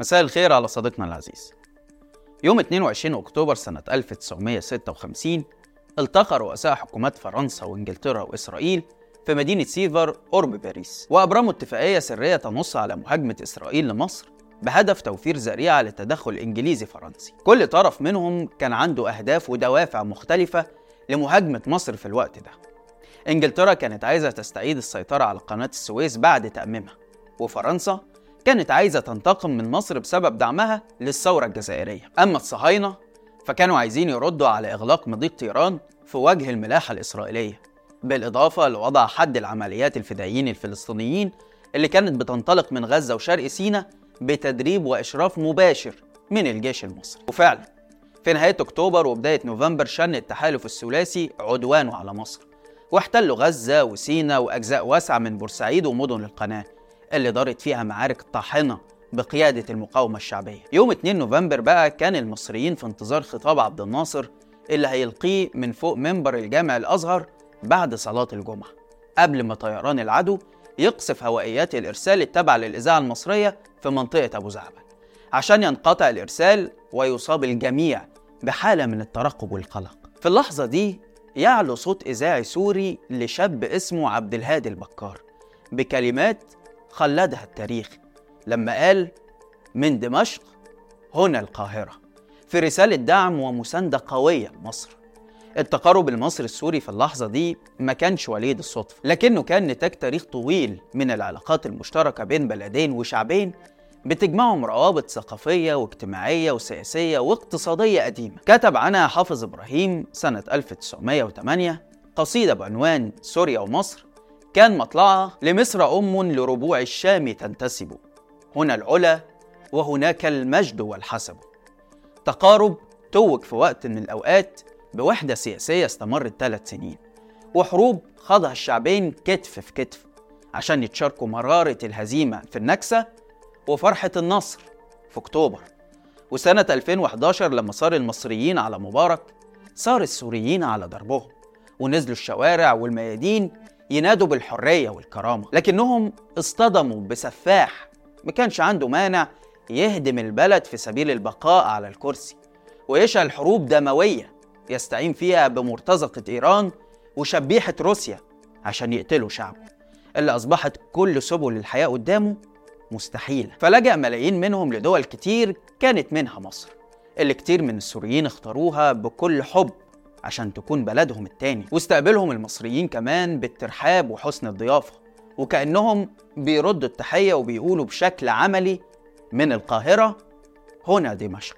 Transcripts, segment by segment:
مساء الخير على صديقنا العزيز. يوم 22 أكتوبر سنة 1956 التقى رؤساء حكومات فرنسا وإنجلترا وإسرائيل في مدينة سيفر قرب باريس وأبرموا اتفاقية سرية تنص على مهاجمة إسرائيل لمصر بهدف توفير ذريعة للتدخل الإنجليزي فرنسي. كل طرف منهم كان عنده أهداف ودوافع مختلفة لمهاجمة مصر في الوقت ده. إنجلترا كانت عايزة تستعيد السيطرة على قناة السويس بعد تأميمها وفرنسا كانت عايزة تنتقم من مصر بسبب دعمها للثورة الجزائرية. أما الصهاينة فكانوا عايزين يردوا على إغلاق مضيق طيران في وجه الملاحة الإسرائيلية بالإضافة لوضع حد العمليات الفدائيين الفلسطينيين اللي كانت بتنطلق من غزة وشرق سيناء بتدريب وإشراف مباشر من الجيش المصري. وفعلا في نهاية أكتوبر وبداية نوفمبر شن التحالف الثلاثي عدوانه على مصر واحتلوا غزة وسيناء وأجزاء واسعة من بورسعيد ومدن القناة. اللي دارت فيها معارك طاحنة بقيادة المقاومة الشعبية. يوم 2 نوفمبر بقى كان المصريين في انتظار خطاب عبد الناصر اللي هيلقيه من فوق منبر الجامع الأزهر بعد صلاة الجمعة. قبل ما طيران العدو يقصف هوائيات الإرسال التابعة للإذاعة المصرية في منطقة أبو زعبل عشان ينقطع الإرسال ويصاب الجميع بحالة من الترقب والقلق. في اللحظة دي يعلو صوت إذاعي سوري لشاب اسمه عبد الهادي البكار بكلمات خلدها التاريخ. لما قال من دمشق هنا القاهرة في رسالة دعم ومساندة قوية لمصر. التقارب المصري السوري في اللحظة دي ما كانش وليد الصدفة لكنه كان نتاج تاريخ طويل من العلاقات المشتركة بين بلدين وشعبين بتجمعهم روابط ثقافية واجتماعية وسياسية واقتصادية قديمة. كتب عنها حافظ إبراهيم سنة 1908 قصيدة بعنوان سوريا ومصر كان مطلعها لمصر أم لربوع الشام تنتسب. هنا العلا وهناك المجد والحسب. تقارب توج في وقت من الأوقات بوحدة سياسية استمرت ثلاث سنين وحروب خاضها الشعبين كتف في كتف عشان يتشاركوا مرارة الهزيمة في النكسة وفرحة النصر في أكتوبر. وسنة 2011 لما صار المصريين على مبارك صار السوريين على ضربهم ونزلوا الشوارع والميادين ينادوا بالحرية والكرامة. لكنهم اصطدموا بسفاح. ما كانش عنده مانع يهدم البلد في سبيل البقاء على الكرسي ويشعل حروب دموية يستعين فيها بمرتزقة إيران وشبيحة روسيا عشان يقتلوا شعبه اللي أصبحت كل سبل الحياة قدامه مستحيلة. فلجأ ملايين منهم لدول كتير كانت منها مصر اللي كتير من السوريين اختاروها بكل حب. عشان تكون بلدهم التاني واستقبلهم المصريين كمان بالترحاب وحسن الضيافة وكأنهم بيردوا التحية وبيقولوا بشكل عملي من القاهرة هنا دمشق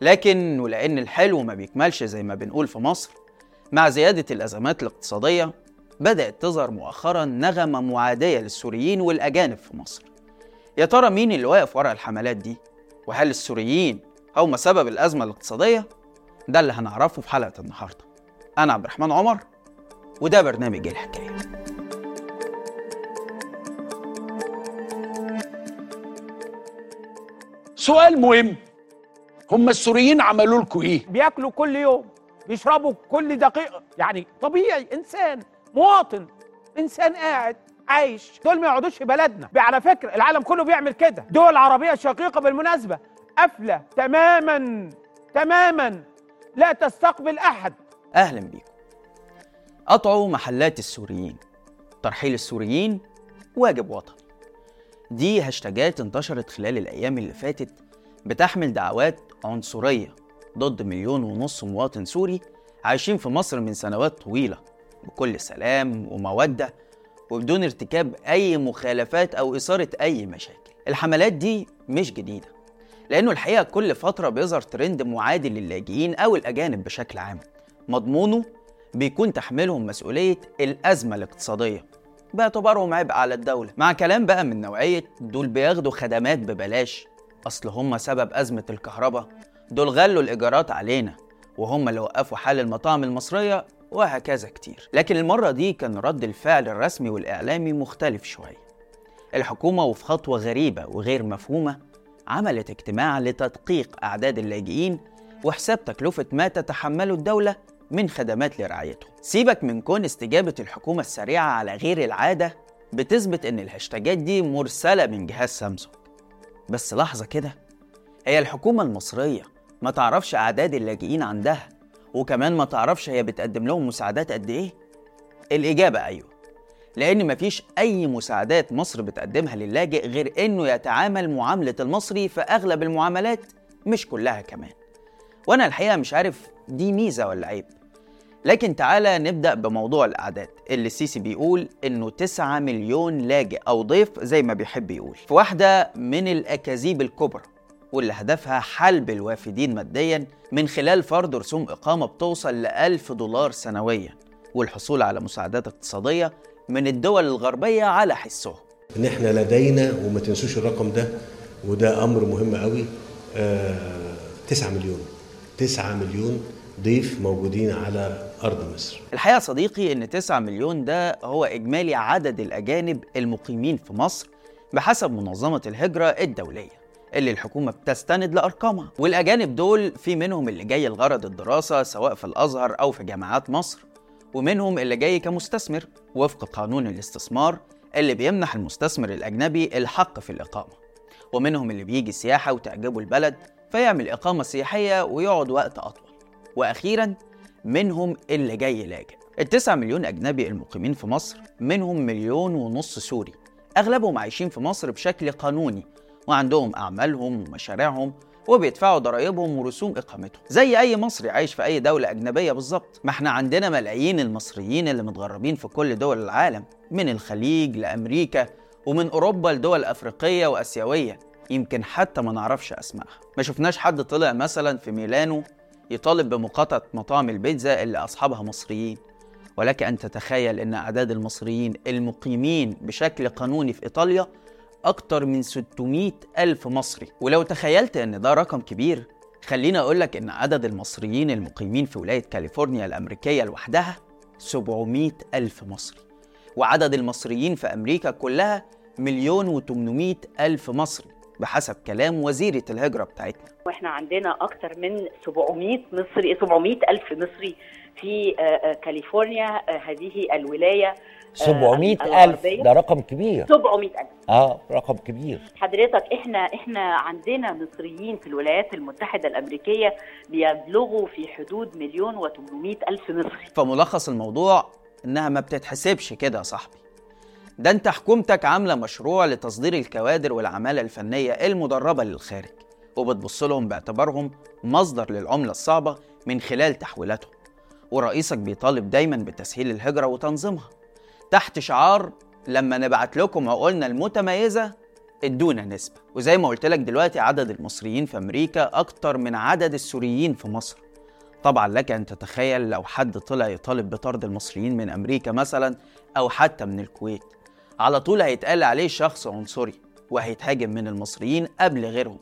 لكن ولأن الحلو ما بيكملش زي ما بنقول في مصر مع زيادة الأزمات الاقتصادية بدأت تظهر مؤخرا نغمة معادية للسوريين والأجانب في مصر يا ترى مين اللي واقف ورا الحملات دي؟ وهل السوريين هم سبب الأزمة الاقتصادية؟ ده اللي هنعرفه في حلقة النهاردة. أنا عبد الرحمن عمر وده برنامج الحكاية. سؤال مهم. هم السوريين عملوا لكم إيه؟ بياكلوا كل يوم بيشربوا كل دقيقة. يعني طبيعي إنسان مواطن إنسان قاعد عايش. دول ما يقعدوش في بلدنا. على فكرة العالم كله بيعمل كده. دول عربية شقيقة بالمناسبة قافلة تماما تماما. لا تستقبل أحد. أهلا بيكم. قطعوا محلات السوريين. ترحيل السوريين واجب وطني. دي hashtagات انتشرت خلال الأيام اللي فاتت بتحمل دعوات عنصرية ضد مليون ونص مواطن سوري عايشين في مصر من سنوات طويلة بكل سلام ومودة وبدون ارتكاب أي مخالفات أو إثارة أي مشاكل. الحملات دي مش جديدة. لأنه الحقيقة كل فترة بيظهر ترند معادي للاجئين أو الأجانب بشكل عام. مضمونه بيكون تحميلهم مسؤولية الأزمة الاقتصادية. باعتبارهم عبء على الدولة. مع كلام بقى من نوعية دول بياخدوا خدمات ببلاش. أصل هم سبب أزمة الكهرباء. دول غلوا الإيجارات علينا وهم اللي وقفوا حال المطاعم المصرية وهكذا كتير. لكن المرة دي كان رد الفعل الرسمي والإعلامي مختلف شوية. الحكومة وفي خطوة غريبة وغير مفهومة عملت اجتماع لتدقيق أعداد اللاجئين وحساب تكلفة ما تتحمله الدولة من خدمات لرعايتهم سيبك من كون استجابة الحكومة السريعة على غير العادة بتثبت إن الهاشتاجات دي مرسلة من جهاز سامسونج. بس لحظة كده هي الحكومة المصرية ما تعرفش أعداد اللاجئين عندها وكمان ما تعرفش هي بتقدم لهم مساعدات قد إيه؟ الإجابة أيوه. لأن مفيش أي مساعدات مصر بتقدمها للاجئ غير إنه يتعامل معاملة المصري في أغلب المعاملات مش كلها كمان. وأنا الحقيقة مش عارف دي ميزة ولا عيب. لكن تعالى نبدأ بموضوع الأعداد اللي السيسي بيقول إنه 9 مليون لاجئ أو ضيف زي ما بيحب يقول. في واحدة من الأكاذيب الكبرى واللي هدفها حلب الوافدين ماديا من خلال فرض رسوم إقامة بتوصل ل 1000 دولار سنويا والحصول على مساعدات اقتصادية من الدول الغربية على حسهم ان إحنا لدينا وما تنسوش الرقم ده وده أمر مهم قوي آه 9 مليون. 9 مليون ضيف موجودين على أرض مصر. الحقيقة صديقي إن 9 مليون ده هو إجمالي عدد الأجانب المقيمين في مصر بحسب منظمة الهجرة الدولية اللي الحكومة بتستند لأرقامها. والأجانب دول في منهم اللي جاي لغرض الدراسة سواء في الأزهر أو في جامعات مصر. ومنهم اللي جاي كمستثمر وفق قانون الاستثمار اللي بيمنح المستثمر الأجنبي الحق في الإقامة. ومنهم اللي بيجي سياحة وتعجبه البلد فيعمل إقامة سياحية ويقعد وقت أطول. وأخيرا منهم اللي جاي لاجئ التسعة مليون أجنبي المقيمين في مصر منهم مليون ونص سوري. أغلبهم عايشين في مصر بشكل قانوني وعندهم أعمالهم ومشاريعهم وبيدفعوا ضرائبهم ورسوم إقامتهم زي أي مصري عايش في أي دولة أجنبية بالظبط. ما إحنا عندنا ملايين المصريين اللي متغربين في كل دول العالم من الخليج لأمريكا ومن أوروبا لدول أفريقية وآسيوية. يمكن حتى ما نعرفش اسمائها ما شفناش حد طلع مثلا في ميلانو يطالب بمقاطعة مطاعم البيتزا اللي أصحابها مصريين. ولك أن تتخيل إن أعداد المصريين المقيمين بشكل قانوني في إيطاليا أكتر من 600 ألف مصري. ولو تخيلت أن ده رقم كبير خليني أقول لك أن عدد المصريين المقيمين في ولاية كاليفورنيا الأمريكية لوحدها 700 ألف مصري. وعدد المصريين في أمريكا كلها مليون و800 ألف مصري. بحسب كلام وزيرة الهجرة بتاعتنا. وإحنا عندنا أكتر من 700 مصري 700 ألف مصري في آه، آه، كاليفورنيا آه، هذه الولاية 700 ألف. ده رقم كبير. 700 ألف. آه رقم كبير. حضرتك إحنا إحنا عندنا مصريين في الولايات المتحدة الأمريكية بيبلغوا في حدود مليون و800 ألف مصري. فملخص الموضوع إنها ما بتتحسبش كده يا صاحبي. ده أنت حكومتك عاملة مشروع لتصدير الكوادر والعمالة الفنية المدربة للخارج وبتبص لهم باعتبارهم مصدر للعملة الصعبة من خلال تحويلاتهم ورئيسك بيطالب دايما بتسهيل الهجرة وتنظيمها. تحت شعار لما نبعت لكم عقولنا المتميزة ادونا نسبة. وزي ما قلت لك دلوقتي عدد المصريين في أمريكا أكتر من عدد السوريين في مصر. طبعا لك أن تتخيل لو حد طلع يطالب بطرد المصريين من أمريكا مثلا أو حتى من الكويت. على طول هيتقال عليه شخص عنصري وهيتهاجم من المصريين قبل غيرهم.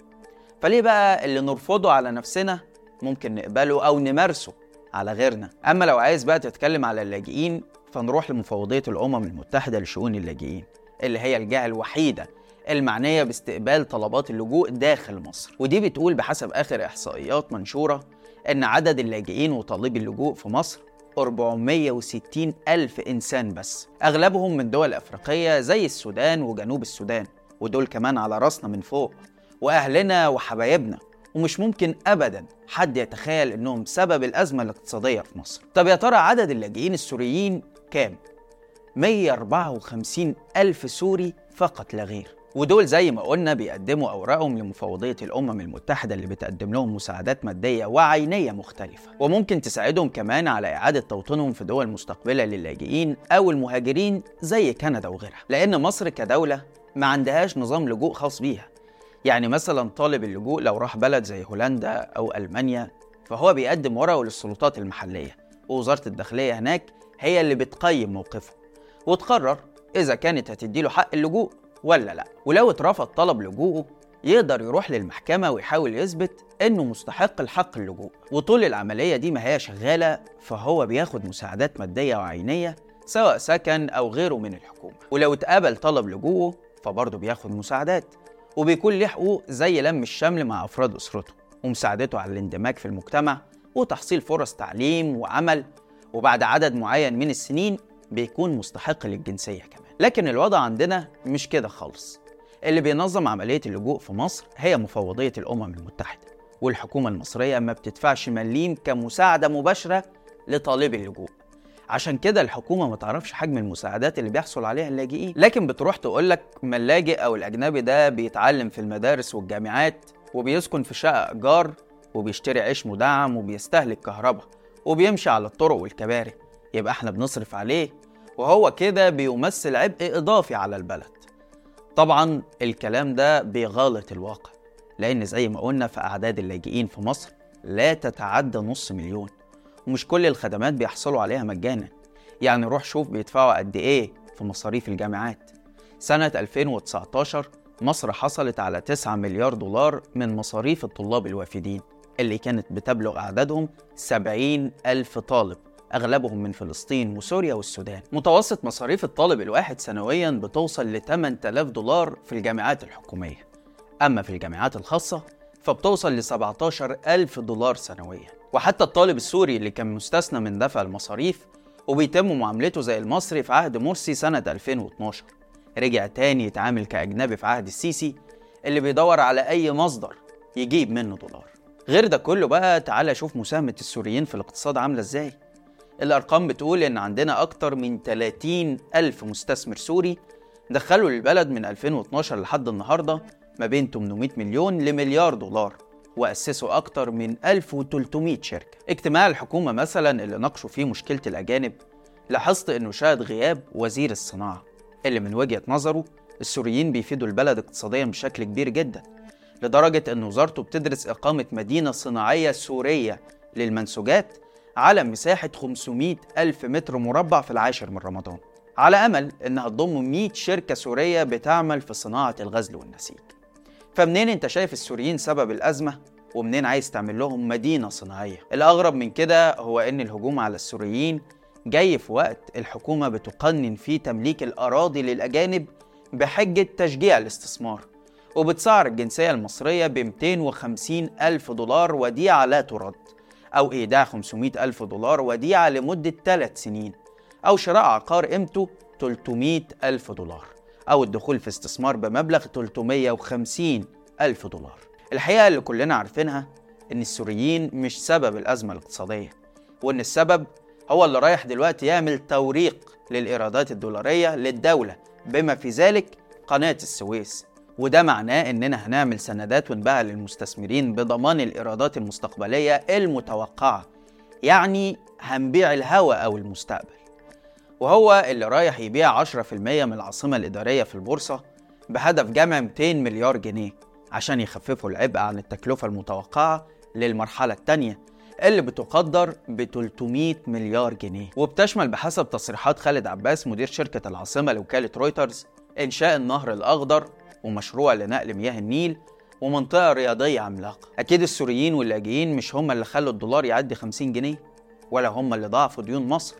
فليه بقى اللي نرفضه على نفسنا ممكن نقبله أو نمارسه على غيرنا؟ أما لو عايز بقى تتكلم على اللاجئين فنروح لمفوضية الأمم المتحدة لشؤون اللاجئين اللي هي الجهة الوحيدة المعنية باستقبال طلبات اللجوء داخل مصر. ودي بتقول بحسب آخر إحصائيات منشورة إن عدد اللاجئين وطالبي اللجوء في مصر 460 ألف إنسان بس. أغلبهم من دول أفريقية زي السودان وجنوب السودان ودول كمان على راسنا من فوق وأهلنا وحبايبنا. ومش ممكن أبدا حد يتخيل إنهم سبب الأزمة الاقتصادية في مصر. طب يا ترى عدد اللاجئين السوريين كام؟ 154 ألف سوري فقط لا غير. ودول زي ما قلنا بيقدموا أوراقهم لمفوضية الأمم المتحدة اللي بتقدم لهم مساعدات مادية وعينية مختلفة. وممكن تساعدهم كمان على إعادة توطينهم في دول مستقبلة للاجئين أو المهاجرين زي كندا وغيرها. لأن مصر كدولة ما عندهاش نظام لجوء خاص بيها. يعني مثلا طالب اللجوء لو راح بلد زي هولندا أو ألمانيا فهو بيقدم ورقه للسلطات المحلية. ووزارة الداخلية هناك هي اللي بتقيم موقفه وتقرر إذا كانت هتديله حق اللجوء ولا لا؟ ولو اترفض طلب لجوءه يقدر يروح للمحكمة ويحاول يثبت إنه مستحق الحق اللجوء وطول العملية دي ما هي شغالة فهو بياخد مساعدات مادية وعينية سواء سكن أو غيره من الحكومة. ولو اتقبل طلب لجوءه فبرضه بياخد مساعدات. وبيكون ليه حقوق زي لم الشمل مع أفراد أسرته ومساعدته على الاندماج في المجتمع وتحصيل فرص تعليم وعمل. وبعد عدد معين من السنين بيكون مستحق للجنسية كمان. لكن الوضع عندنا مش كده خالص. اللي بينظم عملية اللجوء في مصر هي مفوضية الأمم المتحدة والحكومة المصرية ما بتدفعش مليم كمساعدة مباشرة لطالبي اللجوء. عشان كده الحكومة ما تعرفش حجم المساعدات اللي بيحصل عليها اللاجئين. لكن بتروح تقول لك ما اللاجئ أو الأجنبي ده بيتعلم في المدارس والجامعات وبيسكن في شقة إيجار وبيشتري عيش مدعم وبيستهلك كهرباء وبيمشي على الطرق والكباري. يبقى إحنا بنصرف عليه وهو كده بيمثل عبء إضافي على البلد. طبعا الكلام ده بيغالط الواقع لأن زي ما قلنا فأعداد اللاجئين في مصر لا تتعدى نص مليون ومش كل الخدمات بيحصلوا عليها مجانا. يعني روح شوف بيدفعوا قد إيه في مصاريف الجامعات. سنة 2019 مصر حصلت على 9 مليار دولار من مصاريف الطلاب الوافدين اللي كانت بتبلغ أعدادهم 70 ألف طالب. أغلبهم من فلسطين وسوريا والسودان. متوسط مصاريف الطالب الواحد سنويا بتوصل ل 8000 دولار في الجامعات الحكومية. أما في الجامعات الخاصة فبتوصل ل 17 ألف دولار سنويا. وحتى الطالب السوري اللي كان مستثنى من دفع المصاريف وبيتم معاملته زي المصري في عهد مرسي سنة 2012 رجع تاني يتعامل كأجنبي في عهد السيسي اللي بيدور على أي مصدر يجيب منه دولار. غير ده كله بقى تعالى شوف مساهمة السوريين في الاقتصاد عاملة إزاي. الأرقام بتقول إن عندنا أكتر من 30 ألف مستثمر سوري دخلوا للبلد من 2012 لحد النهاردة ما بين 800 مليون لمليار دولار وأسسوا أكتر من 1300 شركة. اجتماع الحكومة مثلا اللي ناقشوا فيه مشكلة الأجانب لاحظت إنه شاهد غياب وزير الصناعة اللي من وجهة نظره السوريين بيفيدوا البلد اقتصاديا بشكل كبير جدا لدرجة إن وزارته بتدرس إقامة مدينة صناعية سورية للمنسوجات على مساحة 500 ألف متر مربع في العاشر من رمضان. على أمل إنها تضم 100 شركة سورية بتعمل في صناعة الغزل والنسيج. فمنين أنت شايف السوريين سبب الأزمة؟ ومنين عايز تعمل لهم مدينة صناعية؟ الأغرب من كده هو إن الهجوم على السوريين جاي في وقت الحكومة بتقنن فيه تمليك الأراضي للأجانب بحجة تشجيع الاستثمار وبتسعر الجنسية المصرية ب 250 ألف دولار وديعة لا ترد. أو إيداع 500 ألف دولار وديعة لمدة 3 سنين أو شراء عقار قيمته 300 ألف دولار أو الدخول في استثمار بمبلغ 350 ألف دولار. الحقيقة اللي كلنا عارفينها إن السوريين مش سبب الأزمة الاقتصادية وإن السبب هو اللي رايح دلوقتي يعمل توريق للإيرادات الدولارية للدولة بما في ذلك قناة السويس. وده معناه إننا هنعمل سندات ونبيعها للمستثمرين بضمان الإيرادات المستقبلية المتوقعة يعني هنبيع الهوى أو المستقبل. وهو اللي رايح يبيع 10% من العاصمة الإدارية في البورصة بهدف جمع 200 مليار جنيه عشان يخففوا العبء عن التكلفة المتوقعة للمرحلة الثانية اللي بتقدر ب 300 مليار جنيه. وبتشمل بحسب تصريحات خالد عباس مدير شركة العاصمة لوكالة رويترز إنشاء النهر الأخضر ومشروع لنقل مياه النيل ومنطقة رياضية عملاقة. أكيد السوريين واللاجئين مش هم اللي خلوا الدولار يعدي 50 جنيه ولا هم اللي ضاعفوا ديون مصر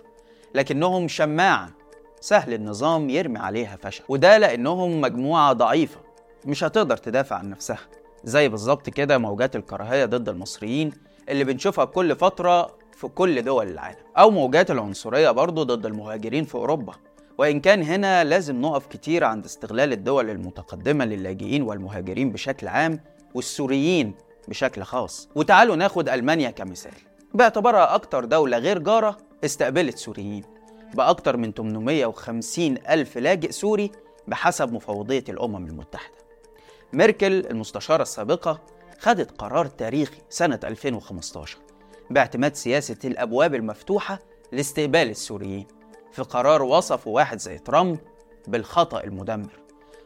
لكنهم شماعة. سهل النظام يرمي عليها فشل وده لأنهم مجموعة ضعيفة مش هتقدر تدافع عن نفسها. زي بالظبط كده موجات الكراهية ضد المصريين اللي بنشوفها كل فترة في كل دول العالم أو موجات العنصرية برضو ضد المهاجرين في أوروبا. وإن كان هنا لازم نقف كتير عند استغلال الدول المتقدمة للاجئين والمهاجرين بشكل عام والسوريين بشكل خاص. وتعالوا ناخد ألمانيا كمثال. باعتبارها أكتر دولة غير جارة استقبلت سوريين. بأكتر من 850 ألف لاجئ سوري بحسب مفوضية الأمم المتحدة. ميركل المستشارة السابقة خدت قرار تاريخي سنة 2015 باعتماد سياسة الأبواب المفتوحة لاستقبال السوريين. في قرار وصفه واحد زي ترامب بالخطأ المدمر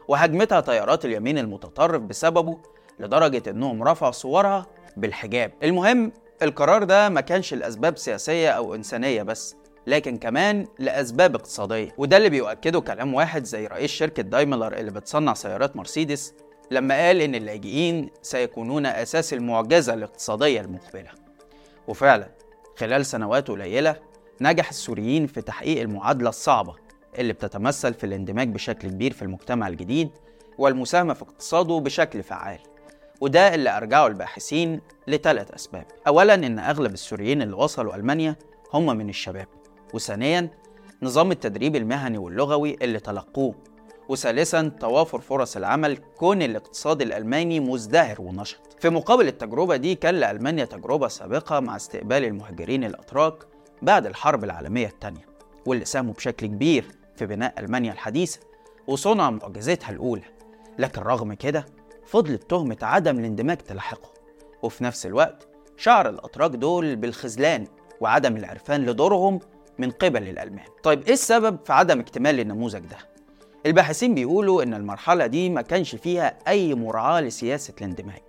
وهجمتها طيارات اليمين المتطرف بسببه لدرجة إنهم رفعوا صورها بالحجاب. المهم القرار ده ما كانش لأسباب سياسية أو إنسانية بس لكن كمان لأسباب اقتصادية. وده اللي بيؤكده كلام واحد زي رئيس شركة دايملر اللي بتصنع سيارات مرسيدس لما قال إن اللاجئين سيكونون أساس المعجزة الاقتصادية المقبلة. وفعلا خلال سنوات قليلة نجح السوريين في تحقيق المعادلة الصعبة اللي بتتمثل في الاندماج بشكل كبير في المجتمع الجديد والمساهمة في اقتصاده بشكل فعال. وده اللي أرجعه الباحثين لثلاث أسباب. أولا إن أغلب السوريين اللي وصلوا ألمانيا هم من الشباب. وثانيا نظام التدريب المهني واللغوي اللي تلقوه. وثالثا توافر فرص العمل كون الاقتصاد الألماني مزدهر ونشط. في مقابل التجربة دي كان لألمانيا تجربة سابقة مع استقبال المهاجرين الأتراك بعد الحرب العالمية الثانية واللي ساهموا بشكل كبير في بناء ألمانيا الحديثة وصنع معجزتها الأولى. لكن رغم كده فضلت تهمة عدم الاندماج تلاحقه. وفي نفس الوقت شعر الأتراك دول بالخذلان وعدم العرفان لدورهم من قبل الألمان. طيب إيه السبب في عدم اكتمال النموذج ده؟ الباحثين بيقولوا إن المرحلة دي ما كانش فيها أي مراعاة لسياسة الاندماج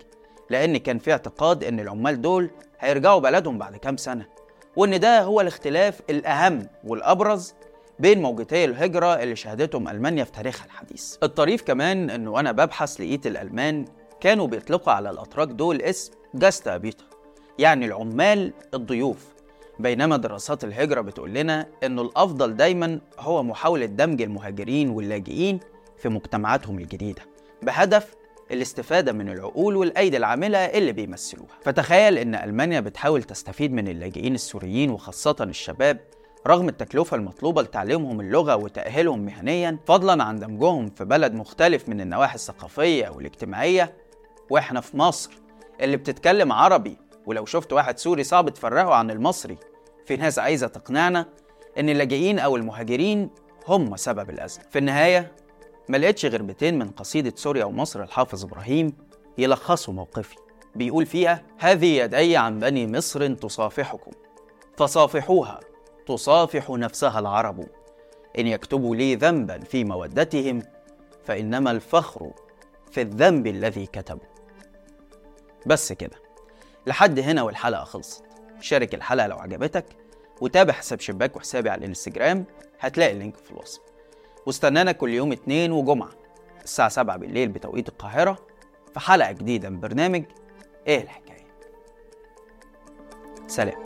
لأن كان في اعتقاد إن العمال دول هيرجعوا بلدهم بعد كام سنة. وإن ده هو الاختلاف الأهم والأبرز بين موجتي الهجرة اللي شهدتهم ألمانيا في تاريخها الحديث. الطريف كمان إنه وأنا ببحث لقيت الألمان كانوا بيطلقوا على الأتراك دول اسم جاستا بيتا يعني العمال الضيوف. بينما دراسات الهجرة بتقول لنا إنه الأفضل دايما هو محاولة دمج المهاجرين واللاجئين في مجتمعاتهم الجديدة بهدف الاستفادة من العقول والأيدي العاملة اللي بيمثلوها. فتخيل إن ألمانيا بتحاول تستفيد من اللاجئين السوريين وخاصة الشباب رغم التكلفة المطلوبة لتعليمهم اللغة وتأهيلهم مهنيا فضلا عن دمجهم في بلد مختلف من النواحي الثقافية والاجتماعية. وإحنا في مصر اللي بتتكلم عربي ولو شفت واحد سوري صعب تفرقه عن المصري. في ناس عايزة تقنعنا إن اللاجئين أو المهاجرين هم سبب الأزمة في النهاية ما لقيتش غير بيتين من قصيدة سوريا ومصر الحافظ إبراهيم يلخصوا موقفي. بيقول فيها هذه يدي عن بني مصر تصافحكم. فصافحوها تصافح نفسها العرب. إن يكتبوا لي ذنبا في مودتهم فإنما الفخر في الذنب الذي كتبوا. بس كده. لحد هنا والحلقة خلصت. شارك الحلقة لو عجبتك وتابع حساب شباك وحسابي على الإنستجرام. هتلاقي اللينك في الوصف. واستنانا كل يوم اتنين وجمعة الساعة 7 بالليل بتوقيت القاهرة في حلقة جديدة من برنامج إيه الحكاية؟ سلام.